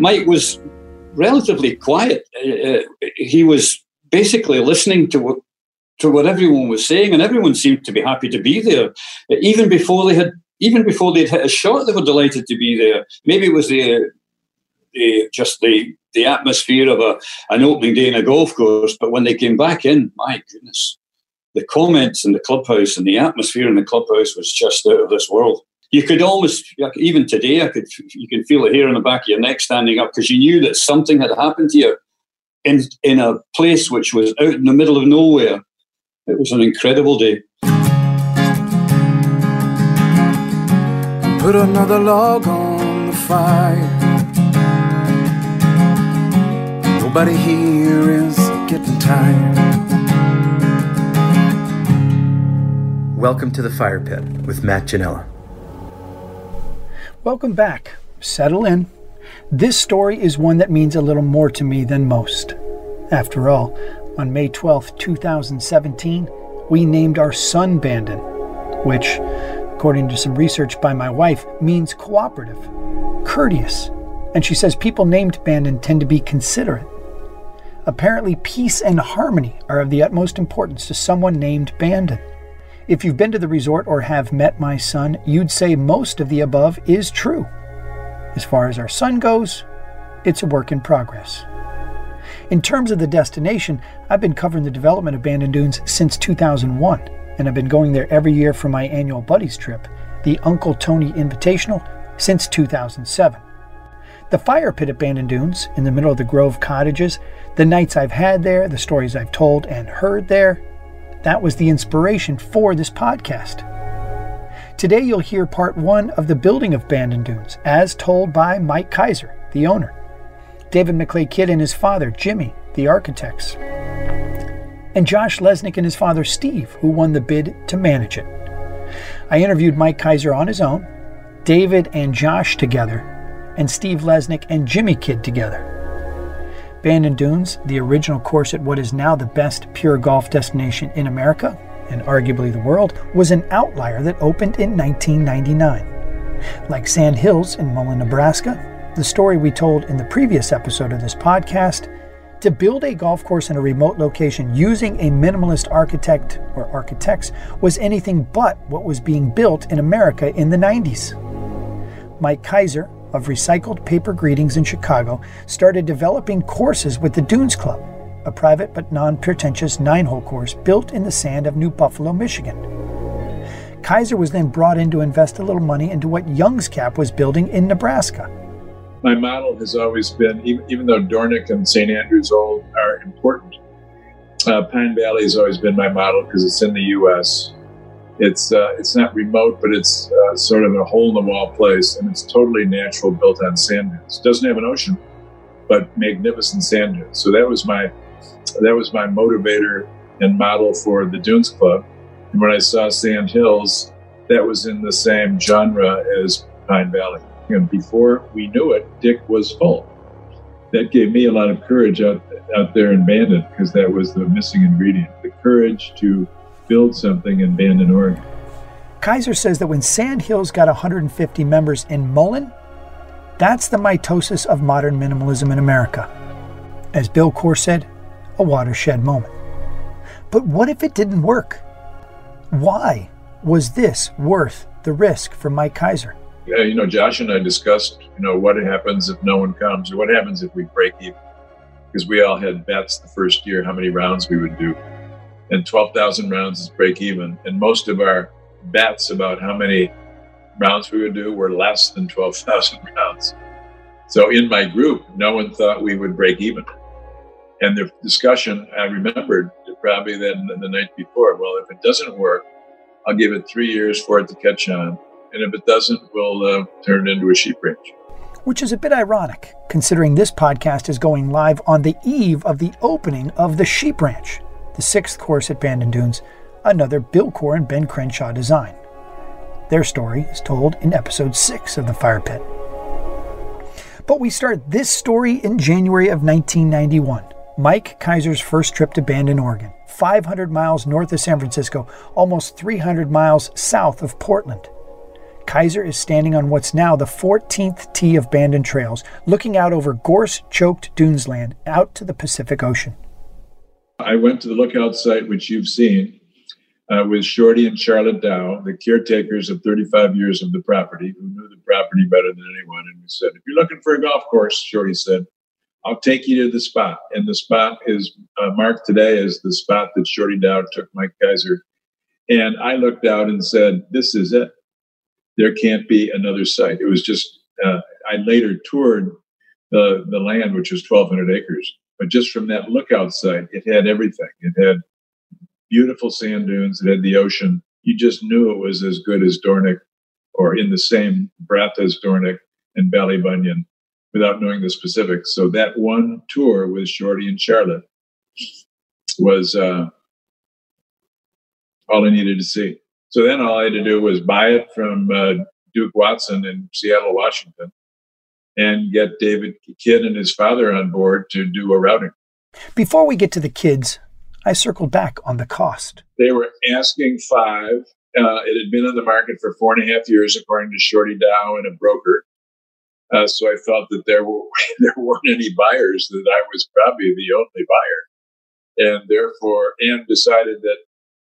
Mike was relatively quiet. Uh, he was basically listening to what to what everyone was saying, and everyone seemed to be happy to be there. Even before they had even before they'd hit a shot, they were delighted to be there. Maybe it was the, the just the the atmosphere of a an opening day in a golf course, but when they came back in, my goodness, the comments in the clubhouse and the atmosphere in the clubhouse was just out of this world. You could almost, even today, I could you can feel the hair on the back of your neck standing up because you knew that something had happened to you in in a place which was out in the middle of nowhere. It was an incredible day. Put another log on the fire. Nobody here is getting tired. Welcome to the Fire Pit with Matt Ginella. Welcome back. Settle in. This story is one that means a little more to me than most. After all, on May 12, 2017, we named our son Bandon, which according to some research by my wife, means cooperative, courteous, and she says people named Bandon tend to be considerate. Apparently, peace and harmony are of the utmost importance to someone named Bandon. If you've been to the resort or have met my son, you'd say most of the above is true. As far as our son goes, it's a work in progress. In terms of the destination, I've been covering the development of Bandon Dunes since 2001 and I've been going there every year for my annual buddies trip, the Uncle Tony Invitational, since 2007. The fire pit at Bandon Dunes, in the middle of the Grove cottages, the nights I've had there, the stories I've told and heard there, that was the inspiration for this podcast. Today you'll hear part one of the building of Bandon Dunes, as told by Mike Keiser, the owner, David McLay Kidd and his father, Jimmy, the architects and Josh Lesnik and his father Steve, who won the bid to manage it. I interviewed Mike Keiser on his own, David and Josh together, and Steve Lesnik and Jimmy Kidd together. Bandon Dunes, the original course at what is now the best pure golf destination in America, and arguably the world, was an outlier that opened in 1999. Like Sand Hills in Mullen, Nebraska, the story we told in the previous episode of this podcast, to build a golf course in a remote location using a minimalist architect or architects was anything but what was being built in America in the 90s. Mike Keiser of Recycled Paper Greetings in Chicago started developing courses with the Dunes Club, a private but non pretentious nine hole course built in the sand of New Buffalo, Michigan. Keiser was then brought in to invest a little money into what Youngscap was building in Nebraska my model has always been, even, though Dornoch and St. Andrews Old are important, uh, Pine Valley has always been my model because it's in the U.S. It's uh, it's not remote, but it's uh, sort of a hole in the wall place, and it's totally natural, built on sand dunes. Doesn't have an ocean, but magnificent sand dunes. So that was my that was my motivator and model for the Dunes Club. And when I saw Sand Hills, that was in the same genre as Pine Valley. And before we knew it, Dick was full. That gave me a lot of courage out, out there in Bandon because that was the missing ingredient the courage to build something in Bandon, Oregon. Keiser says that when Sand Hills got 150 members in Mullen, that's the mitosis of modern minimalism in America. As Bill Coore said, a watershed moment. But what if it didn't work? Why was this worth the risk for Mike Keiser? Yeah, you know, Josh and I discussed, you know, what happens if no one comes or what happens if we break even. Because we all had bets the first year how many rounds we would do. And 12,000 rounds is break even. And most of our bets about how many rounds we would do were less than 12,000 rounds. So in my group, no one thought we would break even. And the discussion I remembered probably then the night before, well, if it doesn't work, I'll give it three years for it to catch on and if it doesn't, we'll uh, turn it into a sheep ranch. Which is a bit ironic, considering this podcast is going live on the eve of the opening of the Sheep Ranch, the sixth course at Bandon Dunes, another Bill Coore and Ben Crenshaw design. Their story is told in episode 6 of The Fire Pit. But we start this story in January of 1991, Mike Keiser's first trip to Bandon, Oregon, 500 miles north of San Francisco, almost 300 miles south of Portland. Keiser is standing on what's now the 14th tee of Bandon Trails, looking out over gorse choked dunesland out to the Pacific Ocean. I went to the lookout site, which you've seen, uh, with Shorty and Charlotte Dow, the caretakers of 35 years of the property, who knew the property better than anyone. And we said, if you're looking for a golf course, Shorty said, I'll take you to the spot. And the spot is uh, marked today as the spot that Shorty Dow took Mike Keiser. And I looked out and said, this is it. There can't be another site. It was just, uh, I later toured the, the land, which was 1,200 acres. But just from that lookout site, it had everything. It had beautiful sand dunes. It had the ocean. You just knew it was as good as Dornoch or in the same breath as Dornoch and Ballybunion without knowing the specifics. So that one tour with Shorty and Charlotte was uh, all I needed to see. So then all I had to do was buy it from uh, Duke Watson in Seattle, Washington, and get David Kidd and his father on board to do a routing. Before we get to the Kidds, I circled back on the cost. They were asking five. Uh, it had been on the market for four and a half years, according to Shorty Dow and a broker. Uh, so I felt that there were there weren't any buyers; that I was probably the only buyer, and therefore, and decided that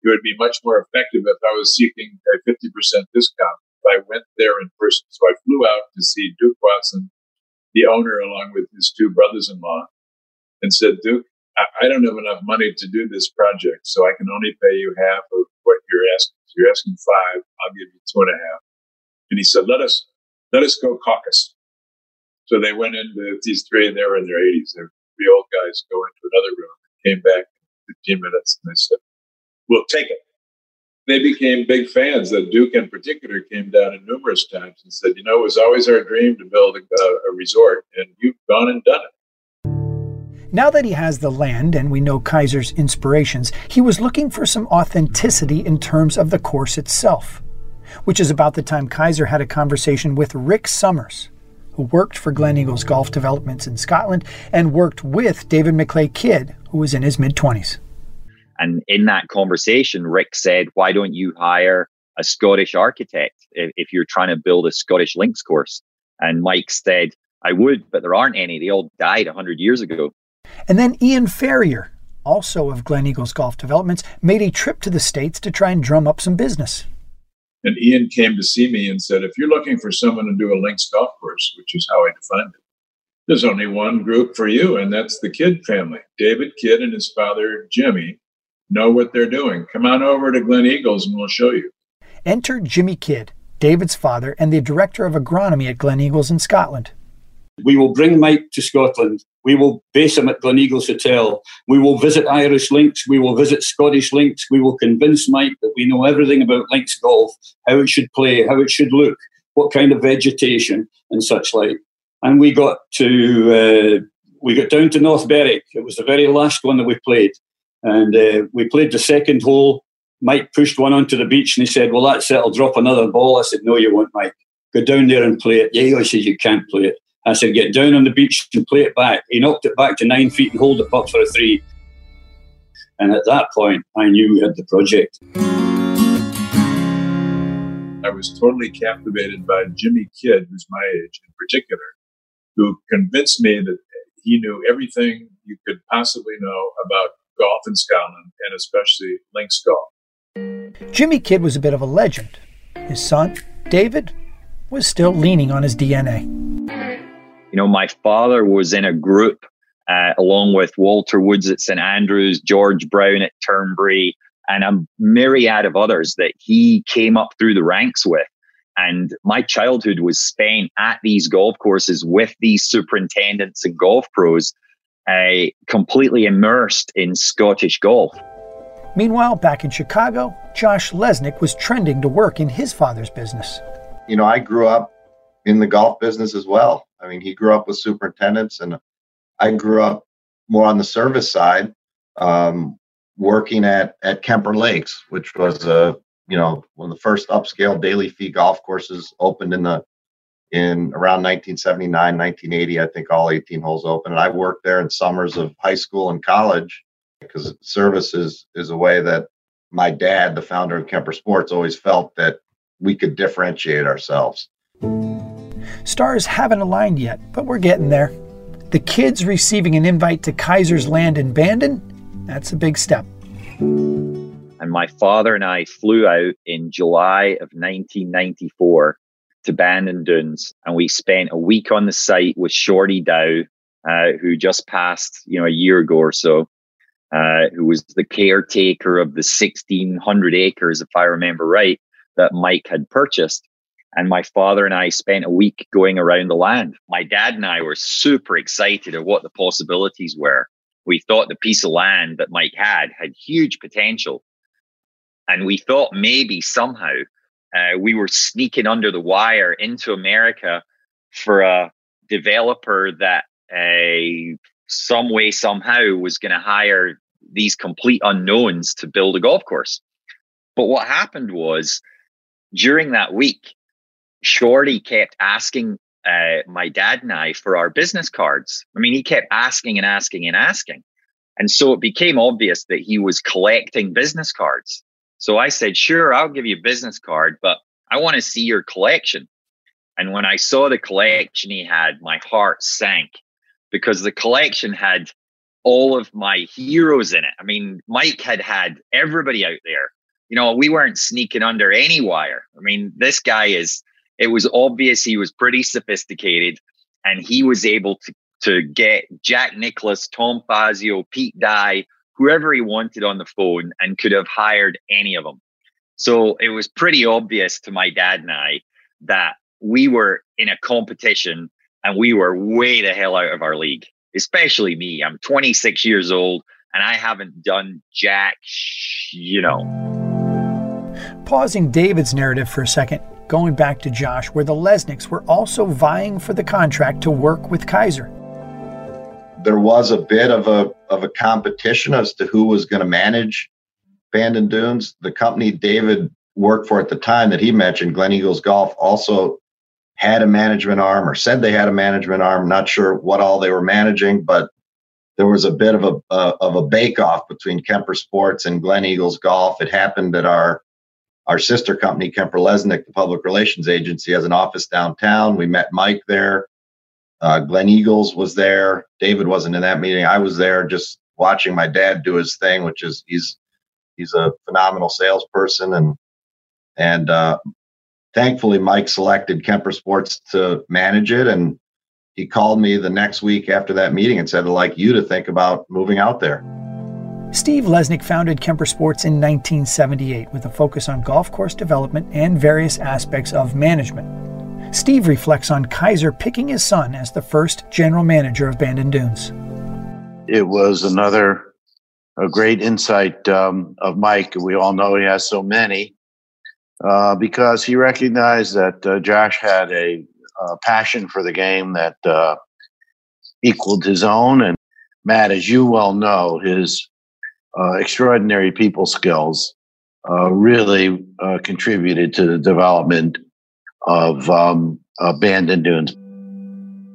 it would be much more effective if I was seeking a fifty percent discount I went there in person. So I flew out to see Duke Watson, the owner, along with his two brothers-in-law, and said, "Duke, I don't have enough money to do this project, so I can only pay you half of what you're asking. So you're asking five, I'll give you two and a half. And he said, let us, let us go caucus. So they went into these three and they were in their eighties. They're three old guys go into another room came back in 15 minutes and they said, we'll take it. They became big fans. That Duke in particular came down in numerous times and said, you know, it was always our dream to build a, a resort and you've gone and done it. Now that he has the land and we know Keiser's inspirations, he was looking for some authenticity in terms of the course itself, which is about the time Keiser had a conversation with Rick Summers, who worked for Gleneagles Golf Developments in Scotland and worked with David McLay Kidd, who was in his mid 20s. And in that conversation, Rick said, Why don't you hire a Scottish architect if you're trying to build a Scottish links course? And Mike said, I would, but there aren't any. They all died 100 years ago. And then Ian Ferrier, also of Gleneagles Golf Developments, made a trip to the States to try and drum up some business. And Ian came to see me and said, if you're looking for someone to do a links golf course, which is how I defined it, there's only one group for you, and that's the Kidd family. David Kidd and his father, Jimmy, know what they're doing. Come on over to Gleneagles and we'll show you. Enter Jimmy Kidd, David's father and the director of agronomy at Gleneagles in Scotland. We will bring Mike to Scotland. We will base him at Gleneagles Hotel. We will visit Irish links. We will visit Scottish links. We will convince Mike that we know everything about links golf, how it should play, how it should look, what kind of vegetation, and such like. And we got to uh, we got down to North Berwick. It was the very last one that we played, and uh, we played the second hole. Mike pushed one onto the beach and he said, "Well, that's it. I'll drop another ball." I said, "No, you won't, Mike. Go down there and play it." Yeah, he says you can't play it. I said, get down on the beach and play it back. He knocked it back to nine feet and hold it up for a three. And at that point, I knew we had the project. I was totally captivated by Jimmy Kidd, who's my age in particular, who convinced me that he knew everything you could possibly know about golf in Scotland and especially links golf. Jimmy Kidd was a bit of a legend. His son, David, was still leaning on his DNA. You know, my father was in a group uh, along with Walter Woods at St Andrews, George Brown at Turnberry, and a myriad of others that he came up through the ranks with. And my childhood was spent at these golf courses with these superintendents and golf pros, uh, completely immersed in Scottish golf. Meanwhile, back in Chicago, Josh Lesnik was trending to work in his father's business. You know, I grew up in the golf business as well. I mean, he grew up with superintendents, and I grew up more on the service side, um, working at at Kemper Lakes, which was a you know one of the first upscale daily fee golf courses opened in the in around 1979 1980 i think all 18 holes open and i worked there in summers of high school and college because service is is a way that my dad the founder of kemper sports always felt that we could differentiate ourselves. Stars haven't aligned yet, but we're getting there. The Kidds receiving an invite to Keiser's land in Bandon, that's a big step. And my father and I flew out in July of 1994 to Bandon Dunes, and we spent a week on the site with Shorty Dow, uh, who just passed, you know, a year ago or so, uh, who was the caretaker of the 1,600 acres, if I remember right, that Mike had purchased. And my father and I spent a week going around the land. My dad and I were super excited at what the possibilities were. We thought the piece of land that Mike had had huge potential. And we thought maybe somehow uh, we were sneaking under the wire into America for a developer that uh, some way, somehow was going to hire these complete unknowns to build a golf course. But what happened was during that week, Shorty kept asking uh, my dad and I for our business cards. I mean, he kept asking and asking and asking. And so it became obvious that he was collecting business cards. So I said, sure, I'll give you a business card, but I want to see your collection. And when I saw the collection he had, my heart sank because the collection had all of my heroes in it. I mean, Mike had had everybody out there. You know, we weren't sneaking under any wire. I mean, this guy is it was obvious he was pretty sophisticated and he was able to, to get Jack Nicklaus, Tom Fazio, Pete Dye, whoever he wanted on the phone and could have hired any of them. So it was pretty obvious to my dad and I that we were in a competition and we were way the hell out of our league, especially me. I'm 26 years old and I haven't done jack, you know. Pausing David's narrative for a second, going back to Josh, where the Lesniks were also vying for the contract to work with Keiser. There was a bit of a of a competition as to who was going to manage Bandon Dunes. The company David worked for at the time that he mentioned, Gleneagles Golf, also had a management arm or said they had a management arm. Not sure what all they were managing, but there was a bit of a uh, of a bake off between Kemper Sports and Gleneagles Golf. It happened at our our sister company, Kemper Lesnik, the public relations agency, has an office downtown. We met Mike there. Uh, Gleneagles was there. David wasn't in that meeting. I was there just watching my dad do his thing, which is he's he's a phenomenal salesperson and and uh, thankfully Mike selected Kemper Sports to manage it and he called me the next week after that meeting and said I'd like you to think about moving out there. Steve Lesnik founded Kemper Sports in 1978 with a focus on golf course development and various aspects of management. Steve reflects on Keiser picking his son as the first general manager of Bandon Dunes. It was another a great insight um, of Mike. We all know he has so many uh, because he recognized that uh, Josh had a, a, passion for the game that uh, equaled his own. And Matt, as you well know, his uh, extraordinary people skills uh, really uh, contributed to the development of um, Bandon Dunes.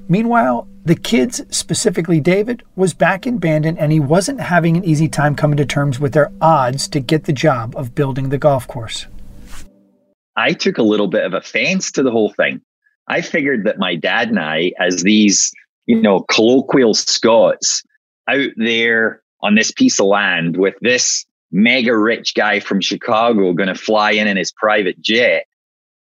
Meanwhile, the Kidds, specifically David, was back in Bandon and he wasn't having an easy time coming to terms with their odds to get the job of building the golf course. I took a little bit of offense to the whole thing. I figured that my dad and I, as these, you know, colloquial Scots out there on this piece of land with this mega rich guy from Chicago going to fly in in his private jet.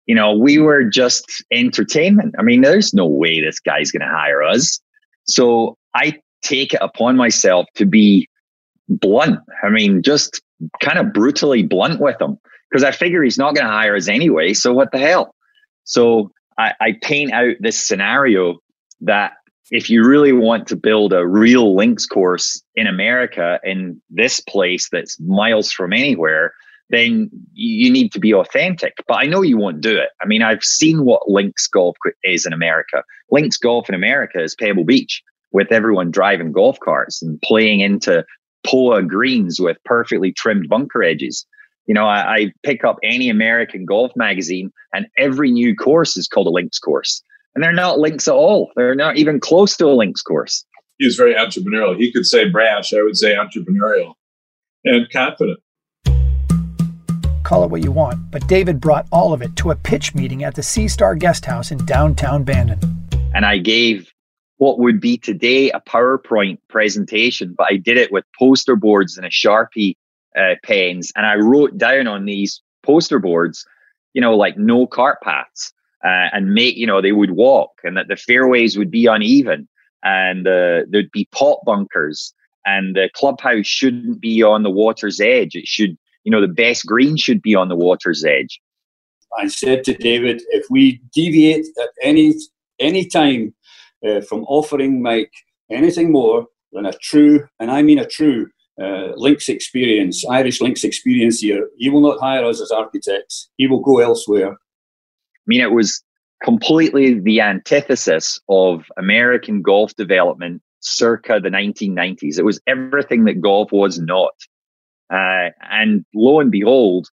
You know, we were just entertainment. I mean, there's no way this guy's going to hire us. So I take it upon myself to be blunt. I mean, just kind of brutally blunt with him because I figure he's not going to hire us anyway. So what the hell? So I, I paint out this scenario that if you really want to build a real links course in America in this place that's miles from anywhere, then you need to be authentic. But I know you won't do it. I mean, I've seen what links golf is in America. Links golf in America is Pebble Beach with everyone driving golf carts and playing into POA greens with perfectly trimmed bunker edges. You know, I, I pick up any American golf magazine and every new course is called a links course and they're not links at all. They're not even close to a links course. He's very entrepreneurial. He could say brash. I would say entrepreneurial and confident. Call it what you want, but David brought all of it to a pitch meeting at the Sea Star Guest House in downtown Bandon. And I gave what would be today a PowerPoint presentation, but I did it with poster boards and a Sharpie uh, pens. And I wrote down on these poster boards, you know, like no cart paths uh, and make, you know, they would walk and that the fairways would be uneven and uh, there'd be pot bunkers and the clubhouse shouldn't be on the water's edge. It should, you know, the best green should be on the water's edge. I said to David, if we deviate at any any time uh, from offering Mike anything more than a true, and I mean a true, uh, links experience, Irish links experience here, he will not hire us as architects. He will go elsewhere. I mean, it was completely the antithesis of American golf development circa the 1990s. It was everything that golf was not. Uh, and lo and behold,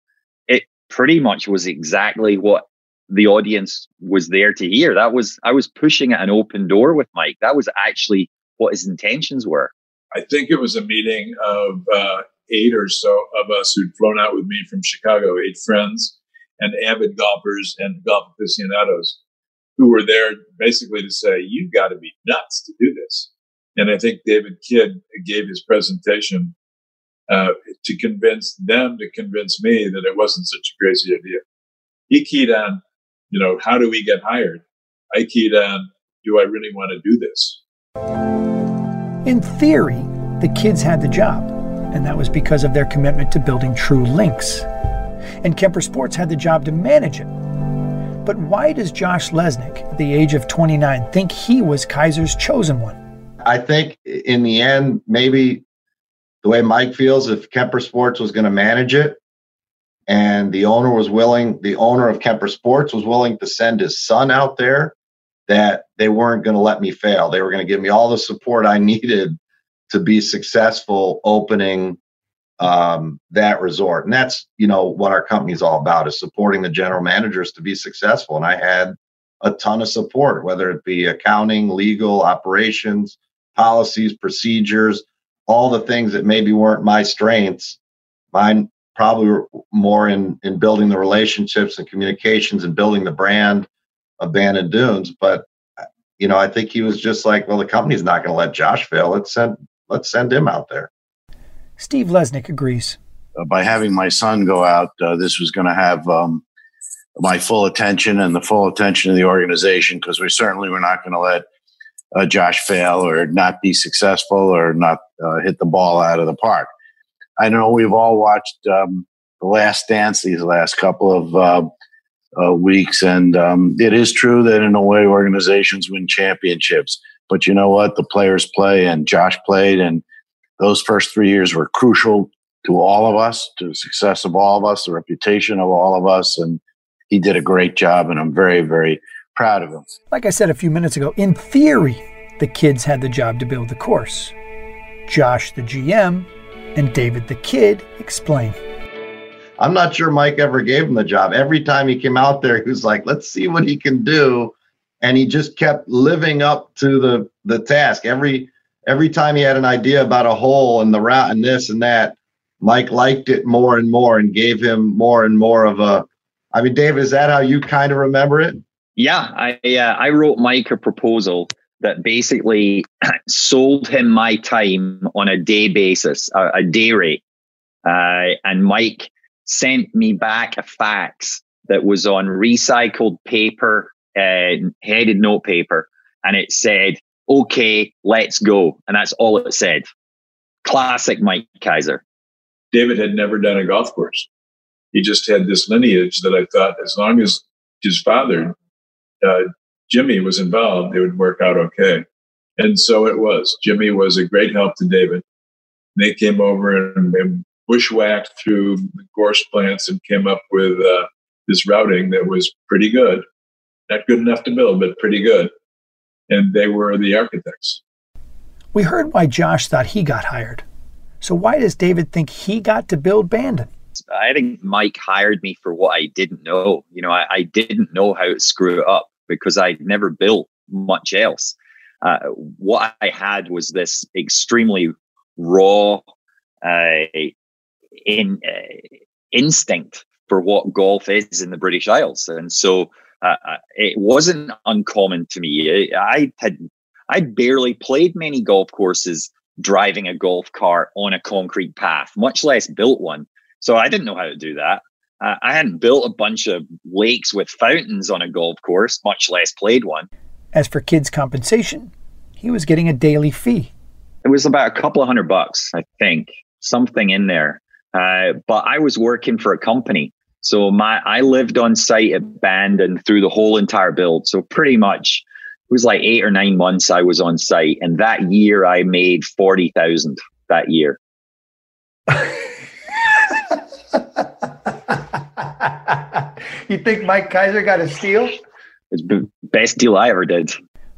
it pretty much was exactly what the audience was there to hear. That was, I was pushing at an open door with Mike. That was actually what his intentions were. I think it was a meeting of uh, eight or so of us who'd flown out with me from Chicago, eight friends and avid golfers and golf aficionados who were there basically to say, you've got to be nuts to do this. And I think David Kidd gave his presentation uh, to convince them to convince me that it wasn't such a crazy idea. He keyed on, you know, how do we get hired? I keyed on, do I really want to do this? In theory, the Kidds had the job, and that was because of their commitment to building true links. And Kemper Sports had the job to manage it. But why does Josh Lesnik, at the age of 29, think he was Keiser's chosen one? I think in the end, maybe the way Mike feels, if Kemper Sports was going to manage it, and the owner was willing, the owner of Kemper Sports was willing to send his son out there, that they weren't going to let me fail. They were going to give me all the support I needed to be successful opening um, that resort. And that's, you know, what our company is all about is supporting the general managers to be successful. And I had a ton of support, whether it be accounting, legal, operations, policies, procedures, all the things that maybe weren't my strengths. Mine probably were more in in building the relationships and communications and building the brand of Bandon Dunes. But you know, I think he was just like, well, the company's not going to let Josh fail. Let's send let's send him out there. Steve Lesnik agrees. Uh, by having my son go out, uh, this was going to have um, my full attention and the full attention of the organization because we certainly were not going to let uh, Josh fail or not be successful or not uh, hit the ball out of the park. I know we've all watched um, The Last Dance these last couple of uh, uh, weeks, and um, it is true that in a way organizations win championships. But you know what? The players play, and Josh played, and those first three years were crucial to all of us, to the success of all of us, the reputation of all of us, and he did a great job, and I'm very, very proud of him. Like I said a few minutes ago, in theory, the Kidds had the job to build the course. Josh, the GM, and David, the kid, explain. I'm not sure Mike ever gave him the job. Every time he came out there, he was like, let's see what he can do. And he just kept living up to the, the task. Every every time he had an idea about a hole and the route and this and that, Mike liked it more and more and gave him more and more of a. I mean, David, is that how you kind of remember it? Yeah, I uh, I wrote Mike a proposal that basically sold him my time on a day basis, a, a day rate, uh, and Mike sent me back a fax that was on recycled paper, uh, headed note paper, and it said, "Okay, let's go," and that's all it said. Classic Mike Keiser. David had never done a golf course. He just had this lineage that I thought, as long as his father uh, Jimmy was involved, it would work out okay. And so it was. Jimmy was a great help to David. They came over and, and bushwhacked through the gorse plants and came up with uh, this routing that was pretty good. Not good enough to build, but pretty good. And they were the architects. We heard why Josh thought he got hired. So why does David think he got to build Bandon? I think Mike hired me for what I didn't know. You know, I, I didn't know how to screw it up because I'd never built much else. Uh, what I had was this extremely raw uh, in uh, instinct for what golf is in the British Isles. And so uh, uh it wasn't uncommon to me. I had I barely played many golf courses driving a golf cart on a concrete path, much less built one. So I didn't know how to do that. Uh, I hadn't built a bunch of lakes with fountains on a golf course, much less played one. As for Kidd's compensation, he was getting a daily fee. It was about a couple of hundred bucks, I think, something in there. Uh, but I was working for a company. So my I lived on site at Bandon through the whole entire build. So pretty much it was like eight or nine months I was on site. And that year I made forty thousand that year. you think Mike Keiser got a steal? It's the best deal I ever did.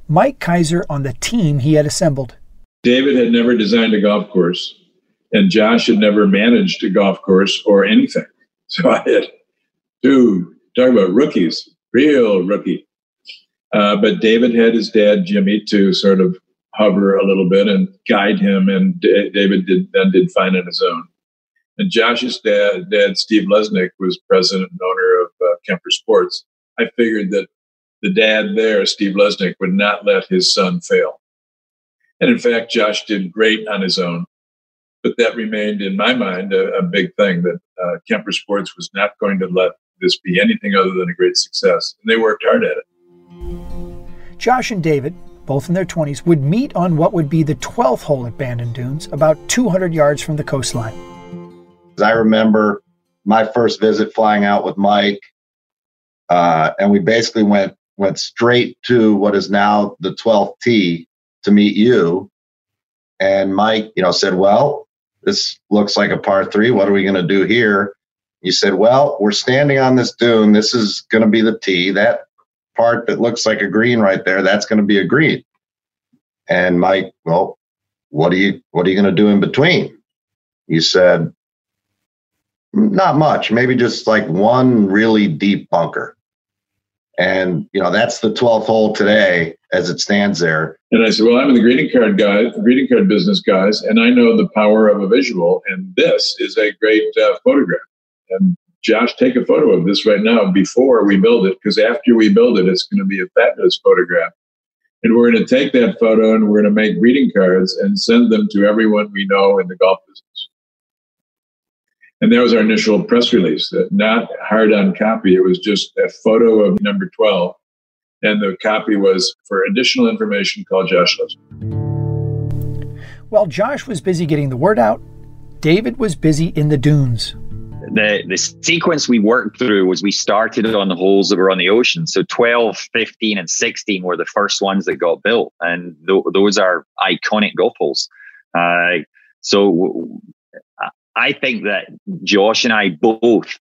Mike Keiser on the team he had assembled. David had never designed a golf course, and Josh had never managed a golf course or anything. So I had two, talk about rookies, real rookie. Uh, but David had his dad, Jimmy, to sort of hover a little bit and guide him, and D- David did, then did fine on his own. And Josh's dad, dad Steve Lesnik, was president and owner of uh, Kemper Sports. I figured that the dad there, Steve Lesnik, would not let his son fail. And in fact, Josh did great on his own. But that remained in my mind a, a big thing that uh, Kemper Sports was not going to let this be anything other than a great success. And they worked hard at it. Josh and David, both in their 20s, would meet on what would be the 12th hole at Bandon Dunes, about 200 yards from the coastline. I remember my first visit flying out with Mike, uh, and we basically went went straight to what is now the 12th tee to meet you. And Mike, you know, said, "Well, this looks like a par three. What are we going to do here?" You said, "Well, we're standing on this dune. This is going to be the tee. That part that looks like a green right there, that's going to be a green." And Mike, well, what are you what are you going to do in between? You said, not much, maybe just like one really deep bunker. And, you know, that's the 12th hole today as it stands there. And I said, Well, I'm in the greeting card guy, greeting card business guys, and I know the power of a visual. And this is a great uh, photograph. And Josh, take a photo of this right now before we build it, because after we build it, it's going to be a fabulous photograph. And we're going to take that photo and we're going to make greeting cards and send them to everyone we know in the golf business. And that was our initial press release, that not hard on copy. It was just a photo of number 12. And the copy was for additional information, call Josh Lesnik. While Josh was busy getting the word out, David was busy in the dunes. The, the sequence we worked through was we started on the holes that were on the ocean. So 12, 15, and 16 were the first ones that got built. And th- those are iconic golf holes. Uh, so I think that Josh and I both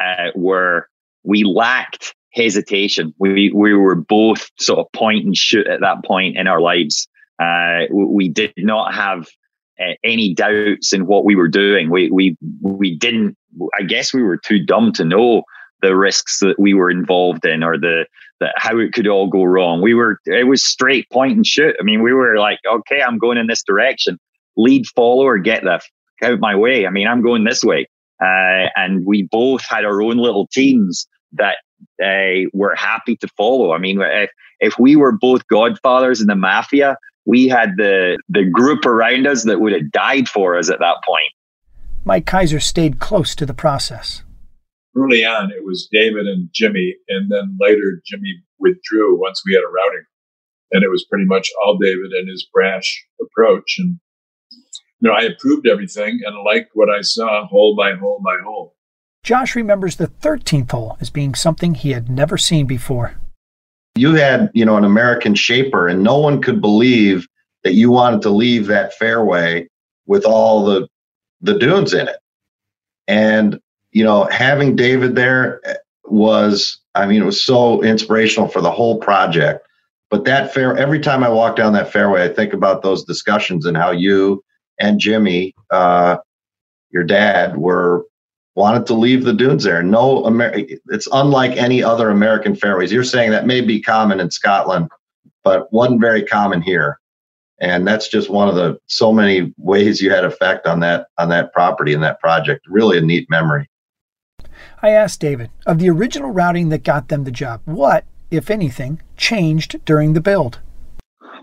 uh, were we lacked hesitation. We we were both sort of point and shoot at that point in our lives. Uh, we did not have uh, any doubts in what we were doing. We we we didn't. I guess we were too dumb to know the risks that we were involved in or the, the how it could all go wrong. We were it was straight point and shoot. I mean, we were like, okay, I'm going in this direction. Lead follower, get the out my way. I mean, I'm going this way. Uh, and we both had our own little teams that uh, were happy to follow. I mean, if, if we were both godfathers in the mafia, we had the, the group around us that would have died for us at that point. Mike Keiser stayed close to the process. Early on, it was David and Jimmy, and then later Jimmy withdrew once we had a routing. And it was pretty much all David and his brash approach. And you know, I approved everything and liked what I saw hole by hole by hole. Josh remembers the 13th hole as being something he had never seen before. You had, you know, an American shaper, and no one could believe that you wanted to leave that fairway with all the the dunes in it. And you know, having David there eh, was, I mean, it was so inspirational for the whole project. But that fair, every time I walk down that fairway, I think about those discussions and how you and Jimmy, uh, your dad, were wanted to leave the dunes there. No, Amer- it's unlike any other American fairways. You're saying that may be common in Scotland, but wasn't very common here. And that's just one of the so many ways you had effect on that on that property and that project. Really a neat memory. I asked David of the original routing that got them the job. What, if anything, changed during the build?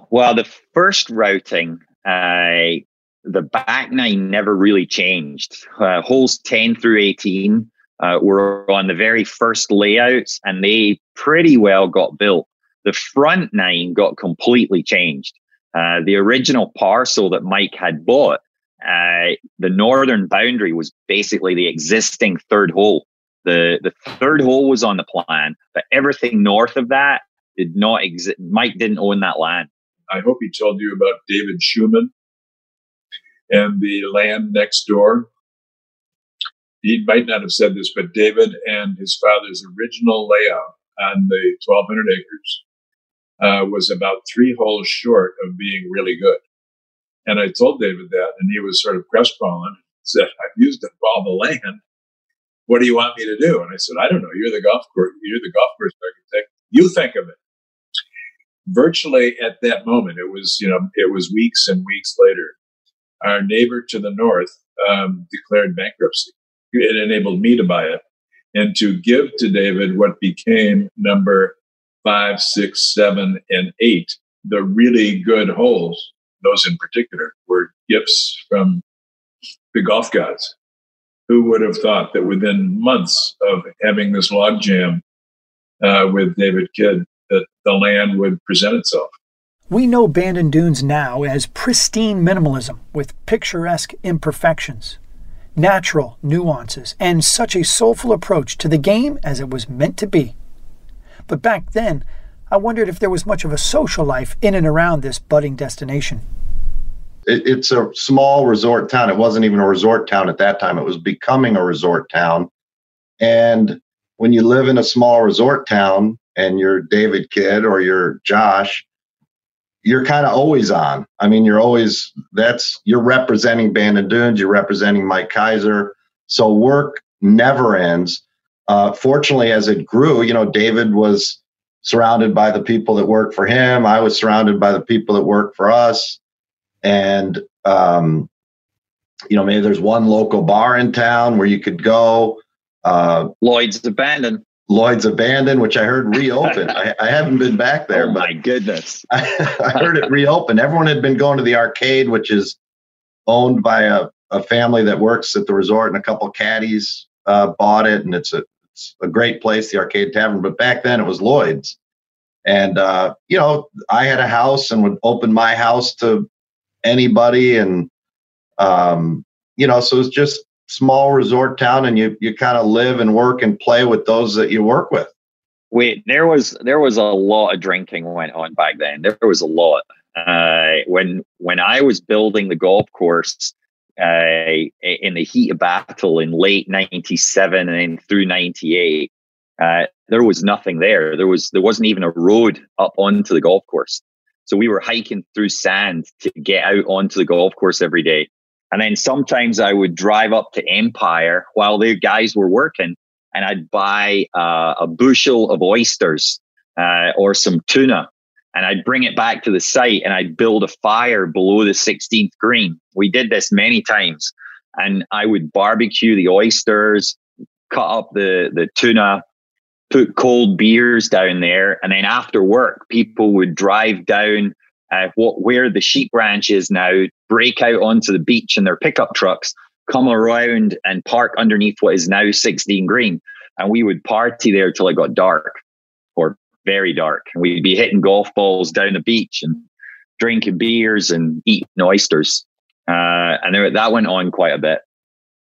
Well, the first routing, uh, the back nine never really changed. Uh, holes 10 through 18 uh, were on the very first layouts and they pretty well got built. The front nine got completely changed. Uh, the original parcel that Mike had bought, uh, the northern boundary was basically the existing third hole. The, the third hole was on the plan, but everything north of that did not exist. Mike didn't own that land. I hope he told you about David Schumann and the land next door. He might not have said this, but David and his father's original layout on the 1,200 acres uh, was about three holes short of being really good. And I told David that, and he was sort of crestfallen. Said, "I've used up all the land. What do you want me to do?" And I said, "I don't know. You're the golf course. You're the golf course architect. You think of it." Virtually at that moment, it was you know it was weeks and weeks later. Our neighbor to the north um, declared bankruptcy. It enabled me to buy it and to give to David what became number five, six, seven, and eight, the really good holes, those in particular, were gifts from the golf gods. Who would have thought that within months of having this logjam uh, with David Kidd, that the land would present itself? We know Bandon Dunes now as pristine minimalism with picturesque imperfections, natural nuances, and such a soulful approach to the game as it was meant to be. But back then, I wondered if there was much of a social life in and around this budding destination. It's a small resort town. It wasn't even a resort town at that time, it was becoming a resort town. And when you live in a small resort town and you're David Kidd or you're Josh, you're kind of always on. I mean, you're always that's you're representing Bandon Dunes, you're representing Mike Keiser. So work never ends uh, fortunately, as it grew, you know, David was surrounded by the people that work for him. I was surrounded by the people that work for us. And, um, you know, maybe there's one local bar in town where you could go. Uh, Lloyd's Abandoned. Lloyd's Abandoned, which I heard reopened. I, I, haven't been back there, oh but my goodness, I, I heard it reopened. Everyone had been going to the arcade, which is owned by a, a family that works at the resort, and a couple caddies uh, bought it, and it's a it's a great place, the Arcade Tavern. But back then it was Lloyd's. And, uh, you know, I had a house and would open my house to anybody. And, um, you know, so it's just small resort town and you, you kind of live and work and play with those that you work with. Wait, there was there was a lot of drinking went on back then. There was a lot. Uh, when when I was building the golf course, uh, in the heat of battle in late 97 and through 98 uh, there was nothing there there was there wasn't even a road up onto the golf course so we were hiking through sand to get out onto the golf course every day and then sometimes i would drive up to empire while the guys were working and i'd buy uh, a bushel of oysters uh, or some tuna and I'd bring it back to the site and I'd build a fire below the 16th green. We did this many times. And I would barbecue the oysters, cut up the, the tuna, put cold beers down there. And then after work, people would drive down uh, what, where the sheep ranch is now, break out onto the beach in their pickup trucks, come around and park underneath what is now 16 green. And we would party there till it got dark or very dark. And we'd be hitting golf balls down the beach and drinking beers and eating oysters. Uh, and there, that went on quite a bit.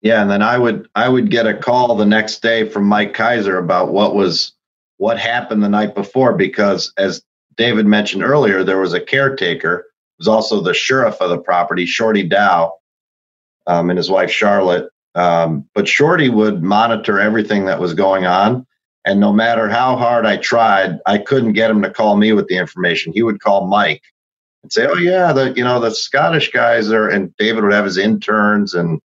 Yeah, and then I would I would get a call the next day from Mike Keiser about what was what happened the night before because as David mentioned earlier, there was a caretaker, was also the sheriff of the property, Shorty Dow, um, and his wife Charlotte. Um, but Shorty would monitor everything that was going on. And no matter how hard I tried, I couldn't get him to call me with the information. He would call Mike and say, "Oh yeah, the you know the Scottish guys are," and David would have his interns, and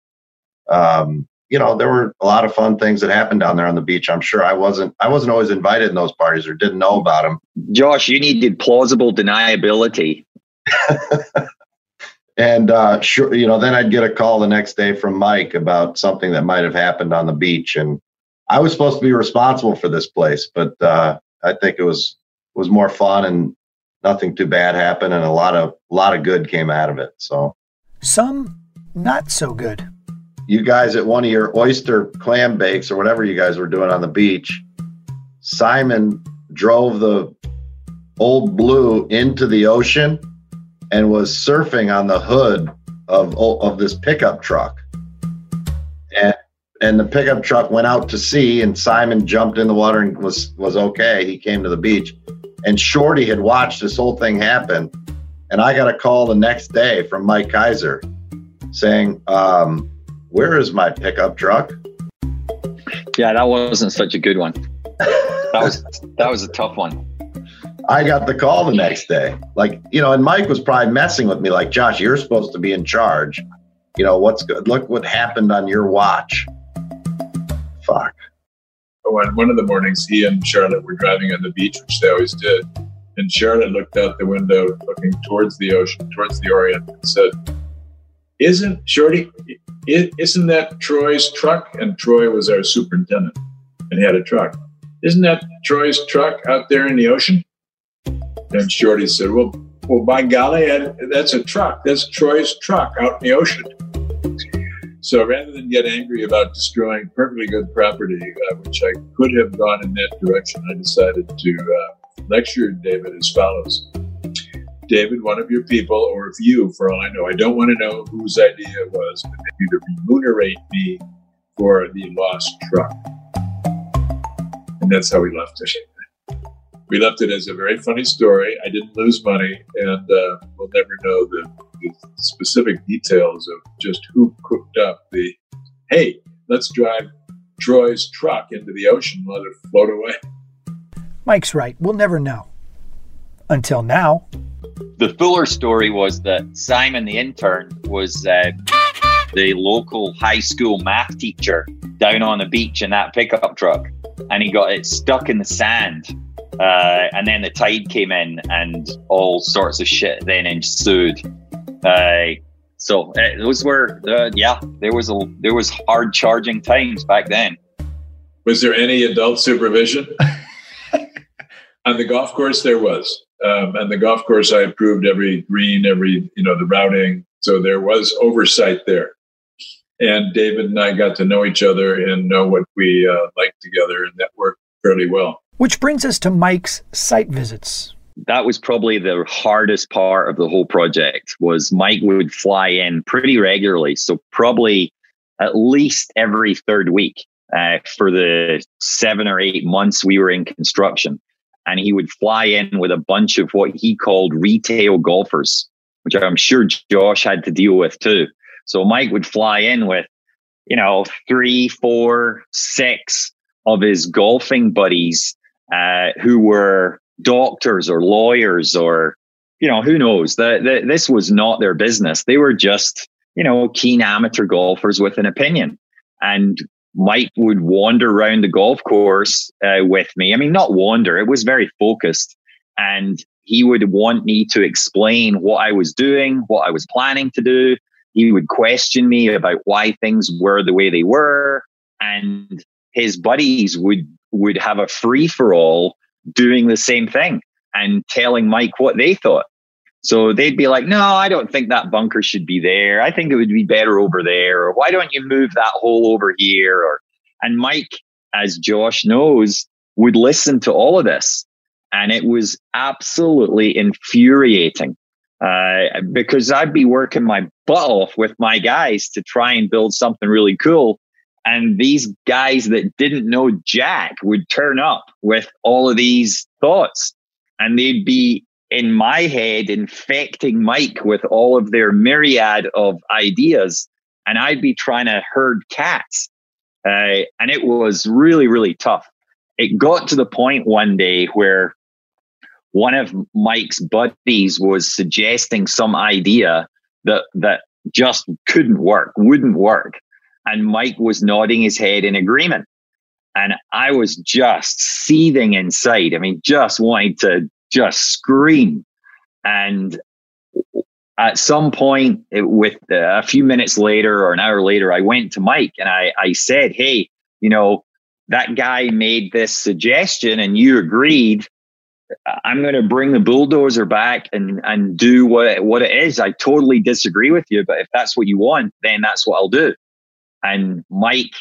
um, you know there were a lot of fun things that happened down there on the beach. I'm sure I wasn't I wasn't always invited in those parties or didn't know about them. Josh, you needed plausible deniability. and uh, sure, you know, then I'd get a call the next day from Mike about something that might have happened on the beach, and I was supposed to be responsible for this place, but uh, I think it was was more fun and nothing too bad happened, and a lot of a lot of good came out of it. So Some not so good. You guys at one of your oyster clam bakes or whatever you guys were doing on the beach, Simon drove the old blue into the ocean and was surfing on the hood of of this pickup truck. And and the pickup truck went out to sea and Simon jumped in the water and was was okay. He came to the beach. And Shorty had watched this whole thing happen. And I got a call the next day from Mike Keiser saying, um, where is my pickup truck? Yeah, that wasn't such a good one. That was that was a tough one. I got the call the next day. Like, you know, and Mike was probably messing with me, like, Josh, you're supposed to be in charge. You know, what's good? Look what happened on your watch. Fuck. One, one of the mornings, he and Charlotte were driving on the beach, which they always did. And Charlotte looked out the window, looking towards the ocean, towards the Orient, and said, Isn't Shorty, isn't that Troy's truck? And Troy was our superintendent and he had a truck. Isn't that Troy's truck out there in the ocean? And Shorty said, Well, well, by golly, that's a truck. That's Troy's truck out in the ocean. So rather than get angry about destroying perfectly good property, uh, which I could have gone in that direction, I decided to uh, lecture David as follows. David, one of your people, or if you, for all I know, I don't want to know whose idea it was, but maybe to remunerate me for the lost truck. And that's how we left it. We left it as a very funny story. I didn't lose money, and uh, we'll never know the, the specific details of just who cooked up the hey, let's drive Troy's truck into the ocean let it float away. Mike's right. We'll never know. Until now. The fuller story was that Simon, the intern, was uh, the local high school math teacher down on the beach in that pickup truck, and he got it stuck in the sand. Uh, and then the tide came in, and all sorts of shit then ensued. Uh, so uh, those were, uh, yeah, there was a there was hard charging times back then. Was there any adult supervision? On the golf course, there was. Um, and the golf course, I approved every green, every, you know, the routing. So there was oversight there. And David and I got to know each other and know what we uh, liked together, and that worked fairly well. Which brings us to Mike's site visits. that was probably the hardest part of the whole project was mike would fly in pretty regularly so probably at least every third week uh, for the seven or eight months we were in construction and he would fly in with a bunch of what he called retail golfers which i'm sure josh had to deal with too. So mike would fly in with you know three four six of his golfing buddies uh, who were doctors or lawyers or you know who knows? That this was not their business. They were just you know keen amateur golfers with an opinion. And mike would wander around the golf course uh, with me. I mean not wander it was very focused. And he would want me to explain what i was doing what i was planning to do. He would question me about why things were the way they were. And his buddies would would have a free for all doing the same thing and telling Mike what they thought. So they'd be like, no, I don't think that bunker should be there. I think it would be better over there. Or why don't you move that hole over here? Or, and Mike, as Josh knows, would listen to all of this. And it was absolutely infuriating uh, because I'd be working my butt off with my guys to try and build something really cool. And these guys that didn't know Jack would turn up with all of these thoughts and they'd be in my head infecting Mike with all of their myriad of ideas. And I'd be trying to herd cats. Uh, and it was really, really tough. It got to the point one day where one of Mike's buddies was suggesting some idea that, that just couldn't work, wouldn't work and Mike was nodding his head in agreement. And I was just seething inside. I mean, just wanting to just scream. And at some point, with uh, a few minutes later or an hour later, I went to Mike and I, I said, Hey, you know, that guy made this suggestion and you agreed, I'm going to bring the bulldozer back and, and do what, what it is. I totally disagree with you, but if that's what you want, then that's what I'll do. And Mike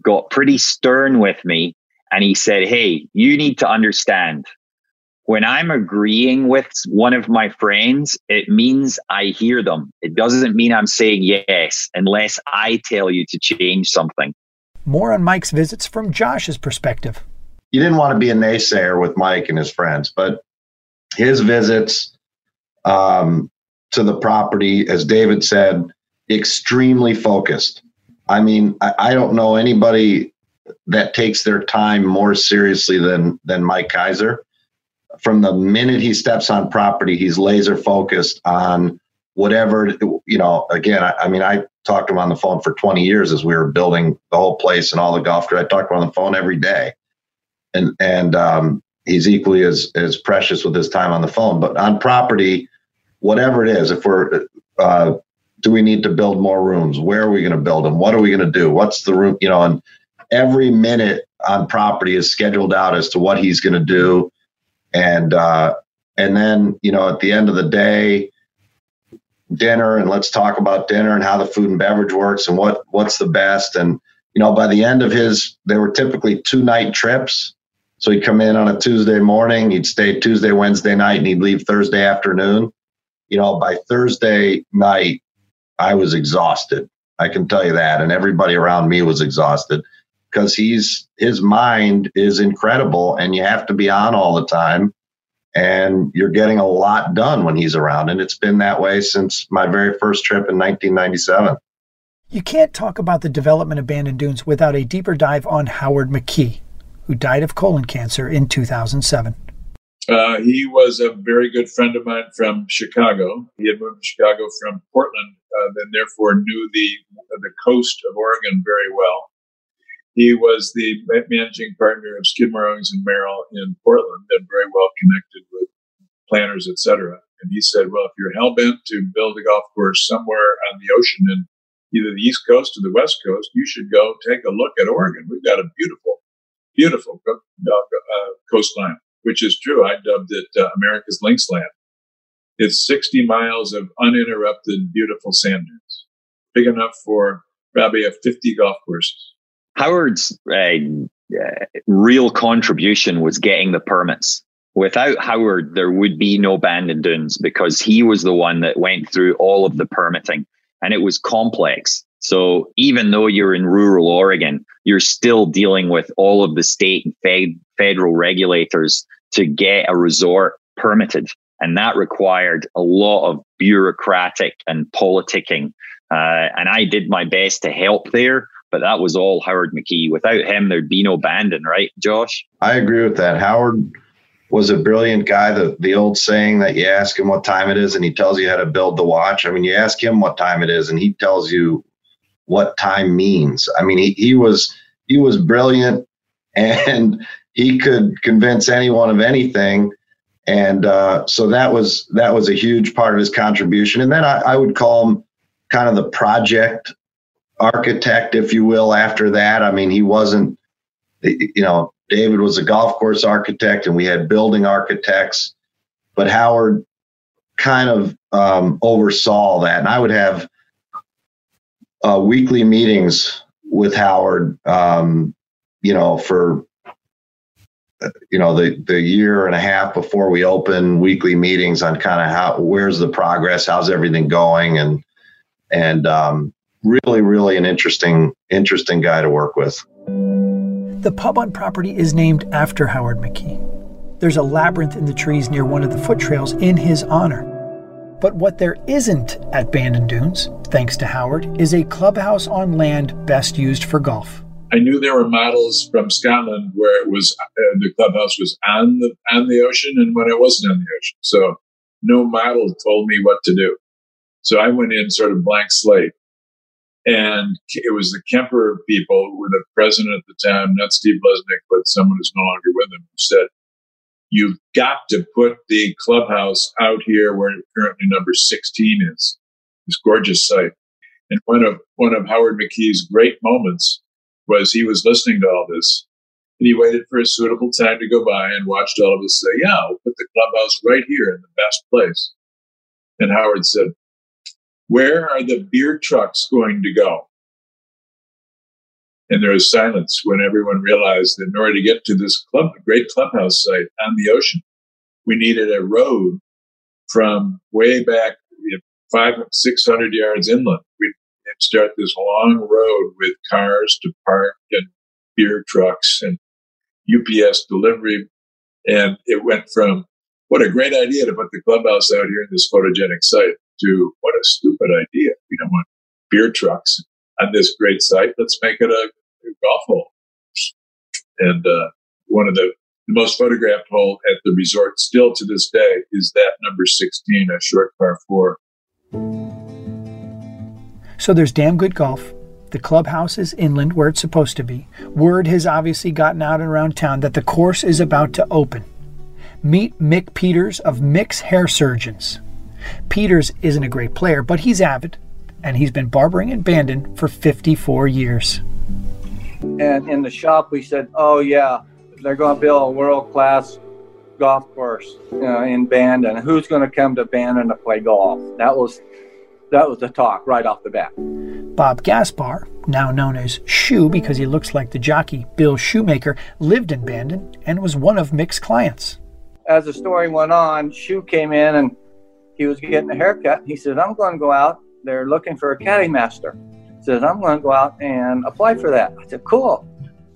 got pretty stern with me and he said, Hey, you need to understand when I'm agreeing with one of my friends, it means I hear them. It doesn't mean I'm saying yes unless I tell you to change something. More on Mike's visits from Josh's perspective. You didn't want to be a naysayer with Mike and his friends, but his visits um, to the property, as David said, extremely focused. I mean, I, I don't know anybody that takes their time more seriously than than Mike Keiser. From the minute he steps on property, he's laser focused on whatever you know. Again, I, I mean, I talked to him on the phone for 20 years as we were building the whole place and all the golf. I talked to him on the phone every day, and and um, he's equally as as precious with his time on the phone. But on property, whatever it is, if we're uh, do we need to build more rooms? Where are we going to build them? What are we going to do? What's the room? You know, and every minute on property is scheduled out as to what he's going to do, and uh, and then you know at the end of the day, dinner and let's talk about dinner and how the food and beverage works and what what's the best. And you know by the end of his they were typically two night trips. So he'd come in on a tuesday morning he'd stay tuesday wednesday night and he'd leave thursday afternoon. You know by thursday night i was exhausted. I can tell you that. And everybody around me was exhausted because he's his mind is incredible and you have to be on all the time and you're getting a lot done when he's around and it's been that way since my very first trip in 1997 you can't talk about the development of bandon dunes without a deeper dive on howard mckee who died of colon cancer in 2007 uh, he was a very good friend of mine from Chicago. He had moved to Chicago from Portland, uh, and therefore knew the the coast of Oregon very well. He was the managing partner of Skidmore, Owings and Merrill in Portland and very well connected with planners, etc. And he said, well, if you're hell bent to build a golf course somewhere on the ocean in either the East Coast or the West Coast, you should go take a look at Oregon. We've got a beautiful, beautiful uh, coastline, which is true. I dubbed it uh, America's Links Land. It's 60 miles of uninterrupted, beautiful sand dunes, big enough for probably a 50 golf courses. Howard's uh, uh, real contribution was getting the permits. Without Howard, there would be no Bandon Dunes because he was the one that went through all of the permitting and it was complex. So even though you're in rural Oregon, you're still dealing with all of the state and fed- federal regulators to get a resort permitted. And that required a lot of bureaucratic and politicking. Uh, and I did my best to help there but that was all Howard McKee. Without him, there'd be no Bandon, right, Josh? I agree with that. Howard was a brilliant guy. The the old saying that you ask him what time it is and he tells you how to build the watch. I mean, you ask him what time it is and he tells you what time means. I mean, he, he was he was brilliant and he could convince anyone of anything. And uh, so that was that was a huge part of his contribution. And then I, I would call him kind of the project architect, if you will, after that. I mean, he wasn't, you know, David was a golf course architect and we had building architects, but Howard kind of um, oversaw that. And I would have uh, weekly meetings with Howard, um, you know, for you know the the year and a half before we open weekly meetings on kind of how where's the progress how's everything going and and um, really, really an interesting, interesting guy to work with. The pub on property is named after Howard McKee. There's a labyrinth in the trees near one of the foot trails in his honor. But what there isn't at Bandon Dunes, thanks to Howard, is a clubhouse on land best used for golf. I knew there were models from Scotland where it was uh, the clubhouse was on the on the ocean and when it wasn't on the ocean. So no model told me what to do. So I went in sort of blank slate. And it was the Kemper people who were the president at the time, not Steve Lesnik, but someone who's no longer with him, who said, You've got to put the clubhouse out here where currently number 16 is, this gorgeous site. And one of one of Howard McKee's great moments was he was listening to all this And he waited for a suitable time to go by and watched all of us say, Yeah, we'll put the clubhouse right here in the best place. And Howard said, Where are the beer trucks going to go? And there was silence when everyone realized that in order to get to this club, great clubhouse site on the ocean, we needed a road from way back five, 600 yards inland. We'd start this long road with cars to park and beer trucks and UPS delivery. And it went from what a great idea to put the clubhouse out here in this photogenic site to what a stupid idea. We don't want beer trucks on this great site. Let's make it a, a golf hole. And uh, one of the, the most photographed hole at the resort still to this day is that number 16, a short par four. So there's damn good golf. The clubhouse is inland where it's supposed to be. Word has obviously gotten out and around town that the course is about to open. Meet Mick Peters of Mick's Hair Surgeons. Peters isn't a great player, but he's avid, and he's been barbering in Bandon for 54 years. And in the shop, we said, "Oh yeah, they're going to build a world-class golf course uh, in Bandon. Who's going to come to Bandon to play golf?" That was that was the talk right off the bat. Bob Gaspar, now known as Shoe because he looks like the jockey Bill Shoemaker, lived in Bandon and was one of Mick's clients. As the story went on, Shoe came in and he was getting a haircut. He said, I'm going to go out. They're looking for a caddy master. He says, I'm going to go out and apply for that. I said, cool.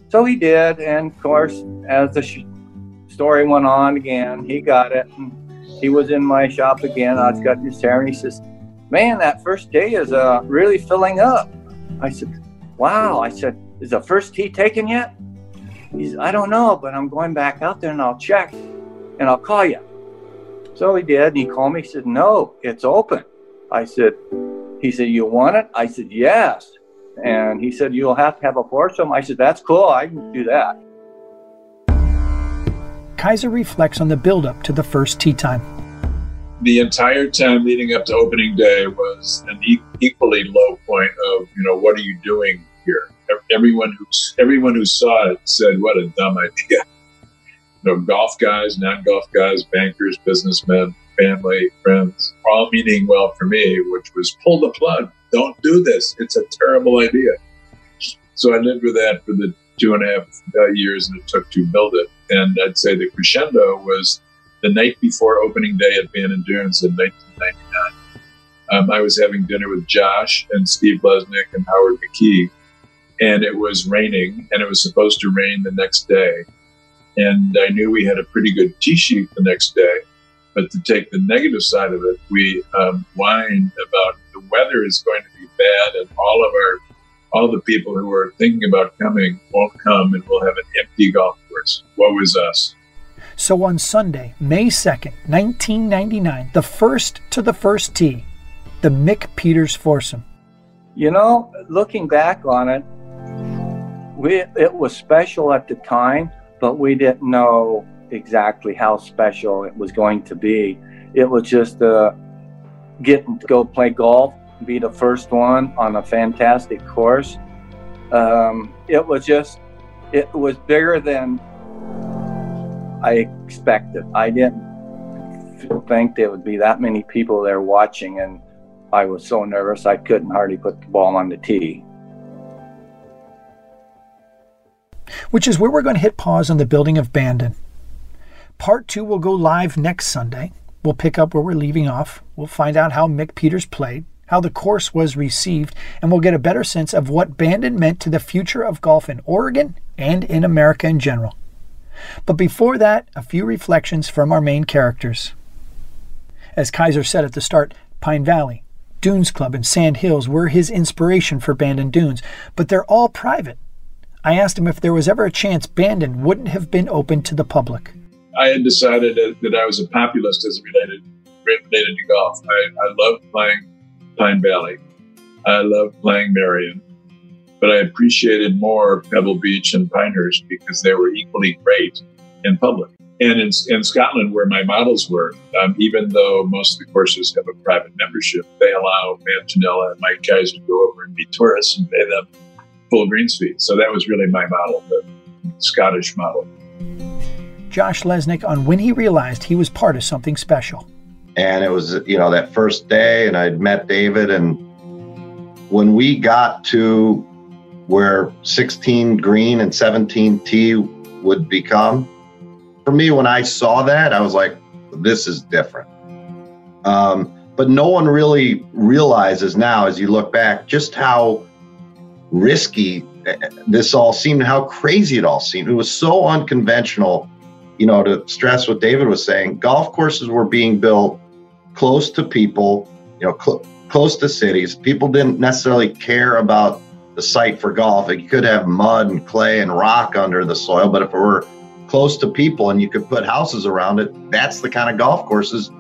So he did. And of course, as the sh- story went on again, he got it. And he was in my shop again. I cutting his hair and he says, man, that first day is uh, really filling up. I said, wow. I said, is the first tee taken yet? He said, I don't know, but I'm going back out there and I'll check and I'll call you. So he did, and he mm-hmm. called me. He said, No, it's open. I said, He said, You want it? I said, Yes. And he said, You'll have to have a foursome. I said, That's cool. I can do that. Keiser reflects on the buildup to the first tee time. The entire time leading up to opening day was an e- equally low point of, you know, what are you doing here? Everyone who everyone who saw it said, "What a dumb idea." You know, golf guys, non-golf guys, bankers, businessmen, family, friends, all meaning well for me, which was pull the plug. Don't do this. It's a terrible idea. So I lived with that for the two and a half uh, years and it took to build it. And I'd say the crescendo was the night before opening day at Bandon Dunes in 1999. Um, I was having dinner with Josh and Steve Lesnik and Howard McKee, and it was raining, and it was supposed to rain the next day. And I knew we had a pretty good tee sheet the next day. But to take the negative side of it, we um, whined about the weather is going to be bad, and all of our, all the people who are thinking about coming won't come, and we'll have an empty golf course. Woe is us. So on Sunday, May 2nd, 1999, the first to the first tee, the Mick Peters foursome. You know, looking back on it, we, it was special at the time but we didn't know exactly how special it was going to be. It was just uh, getting to go play golf, be the first one on a fantastic course. Um, it was just, it was bigger than I expected. I didn't think there would be that many people there watching, and I was so nervous I couldn't hardly put the ball on the tee. Which is where we're going to hit pause on the building of Bandon. Part two will go live next Sunday. We'll pick up where we're leaving off. We'll find out how Mick Peters played, how the course was received, and we'll get a better sense of what Bandon meant to the future of golf in Oregon and in America in general. But before that, a few reflections from our main characters. As Keiser said at the start, Pine Valley, Dunes Club, and Sand Hills were his inspiration for Bandon Dunes, but they're all private I asked him if there was ever a chance Bandon wouldn't have been open to the public. I had decided that I was a populist as related related to golf. I, I loved playing Pine Valley. I loved playing Merion, but I appreciated more Pebble Beach and Pinehurst because they were equally great in public. And in, in Scotland, where my models were, um, even though most of the courses have a private membership, they allow Matt Ginella and Mike Keiser to go over and be tourists and pay them full greens fee. So that was really my model, the Scottish model. Josh Lesnik on when he realized he was part of something special. And it was, you know, that first day, and I'd met David. And when we got to where 16 green and 17 tee would become, for me, when I saw that, I was like, this is different. Um, but no one really realizes now, as you look back, just how risky this all seemed, how crazy it all seemed. It was so unconventional. You know, to stress what David was saying, golf courses were being built close to people, you know, cl- close to cities. People didn't necessarily care about the site for golf. It could have mud and clay and rock under the soil, but if it were close to people and you could put houses around it, that's the kind of golf courses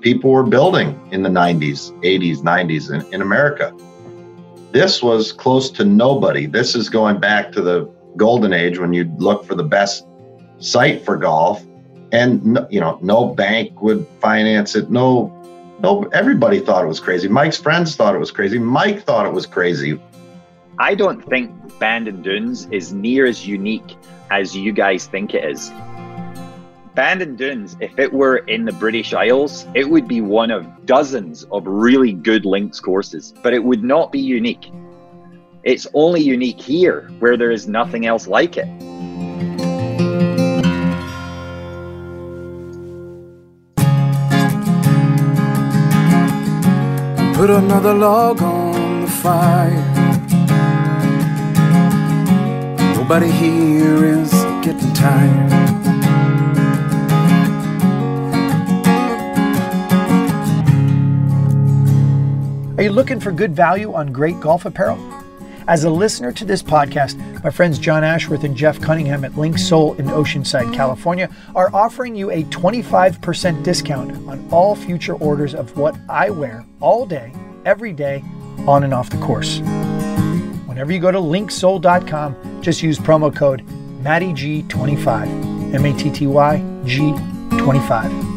people were building in the 90s, 80s, 90s in, in America. This was close to nobody. This is going back to the golden age when you'd look for the best site for golf and you know no bank would finance it. No no everybody thought it was crazy. Mike's friends thought it was crazy. Mike thought it was crazy. I don't think bandon dunes is near as unique as you guys think it is bandon dunes if it were in the british isles it would be one of dozens of really good links courses but it would not be unique it's only unique here where there is nothing else like it Put another log on the fire. Nobody here is getting tired. Are you looking for good value on great golf apparel? As a listener to this podcast, my friends John Ashworth and Jeff Cunningham at Linksoul in Oceanside, California, are offering you a 25% discount on all future orders of what I wear all day, every day, on and off the course. Whenever you go to linksoul.com, just use promo code MattyG25, M A T T Y G25.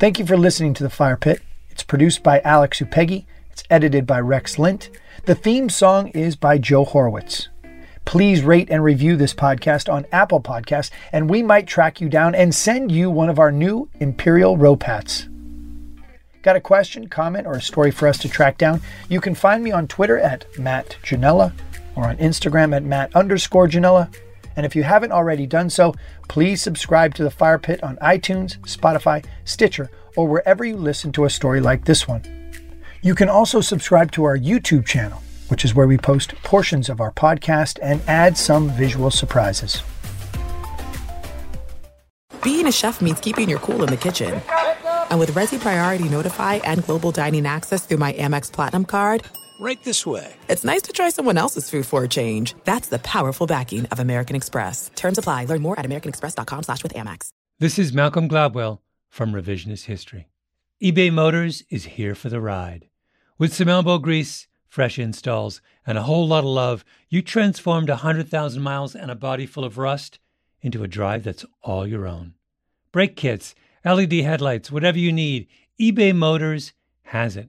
Thank you for listening to The Fire Pit. It's produced by Alex Upegui. It's edited by Rex Lint. The theme song is by Joe Horowitz. Please rate and review this podcast on Apple Podcasts, and we might track you down and send you one of our new Imperial Rope hats. Got a question, comment, or a story for us to track down? You can find me on Twitter at Matt Ginella or on Instagram at Matt underscore Ginella. And if you haven't already done so, please subscribe to the Fire Pit on iTunes, Spotify, Stitcher, or wherever you listen to a story like this one. You can also subscribe to our YouTube channel, which is where we post portions of our podcast and add some visual surprises. Being a chef means keeping your cool in the kitchen. And with Resy Priority Notify and Global Dining Access through my Amex Platinum card, right this way. It's nice to try someone else's food for a change. That's the powerful backing of American Express. Terms apply. Learn more at americanexpress.com slash with Amex. This is Malcolm Gladwell from Revisionist History. eBay Motors is here for the ride. With some elbow grease, fresh installs, and a whole lot of love, you transformed 100,000 miles and a body full of rust into a drive that's all your own. Brake kits, LED headlights, whatever you need, eBay Motors has it.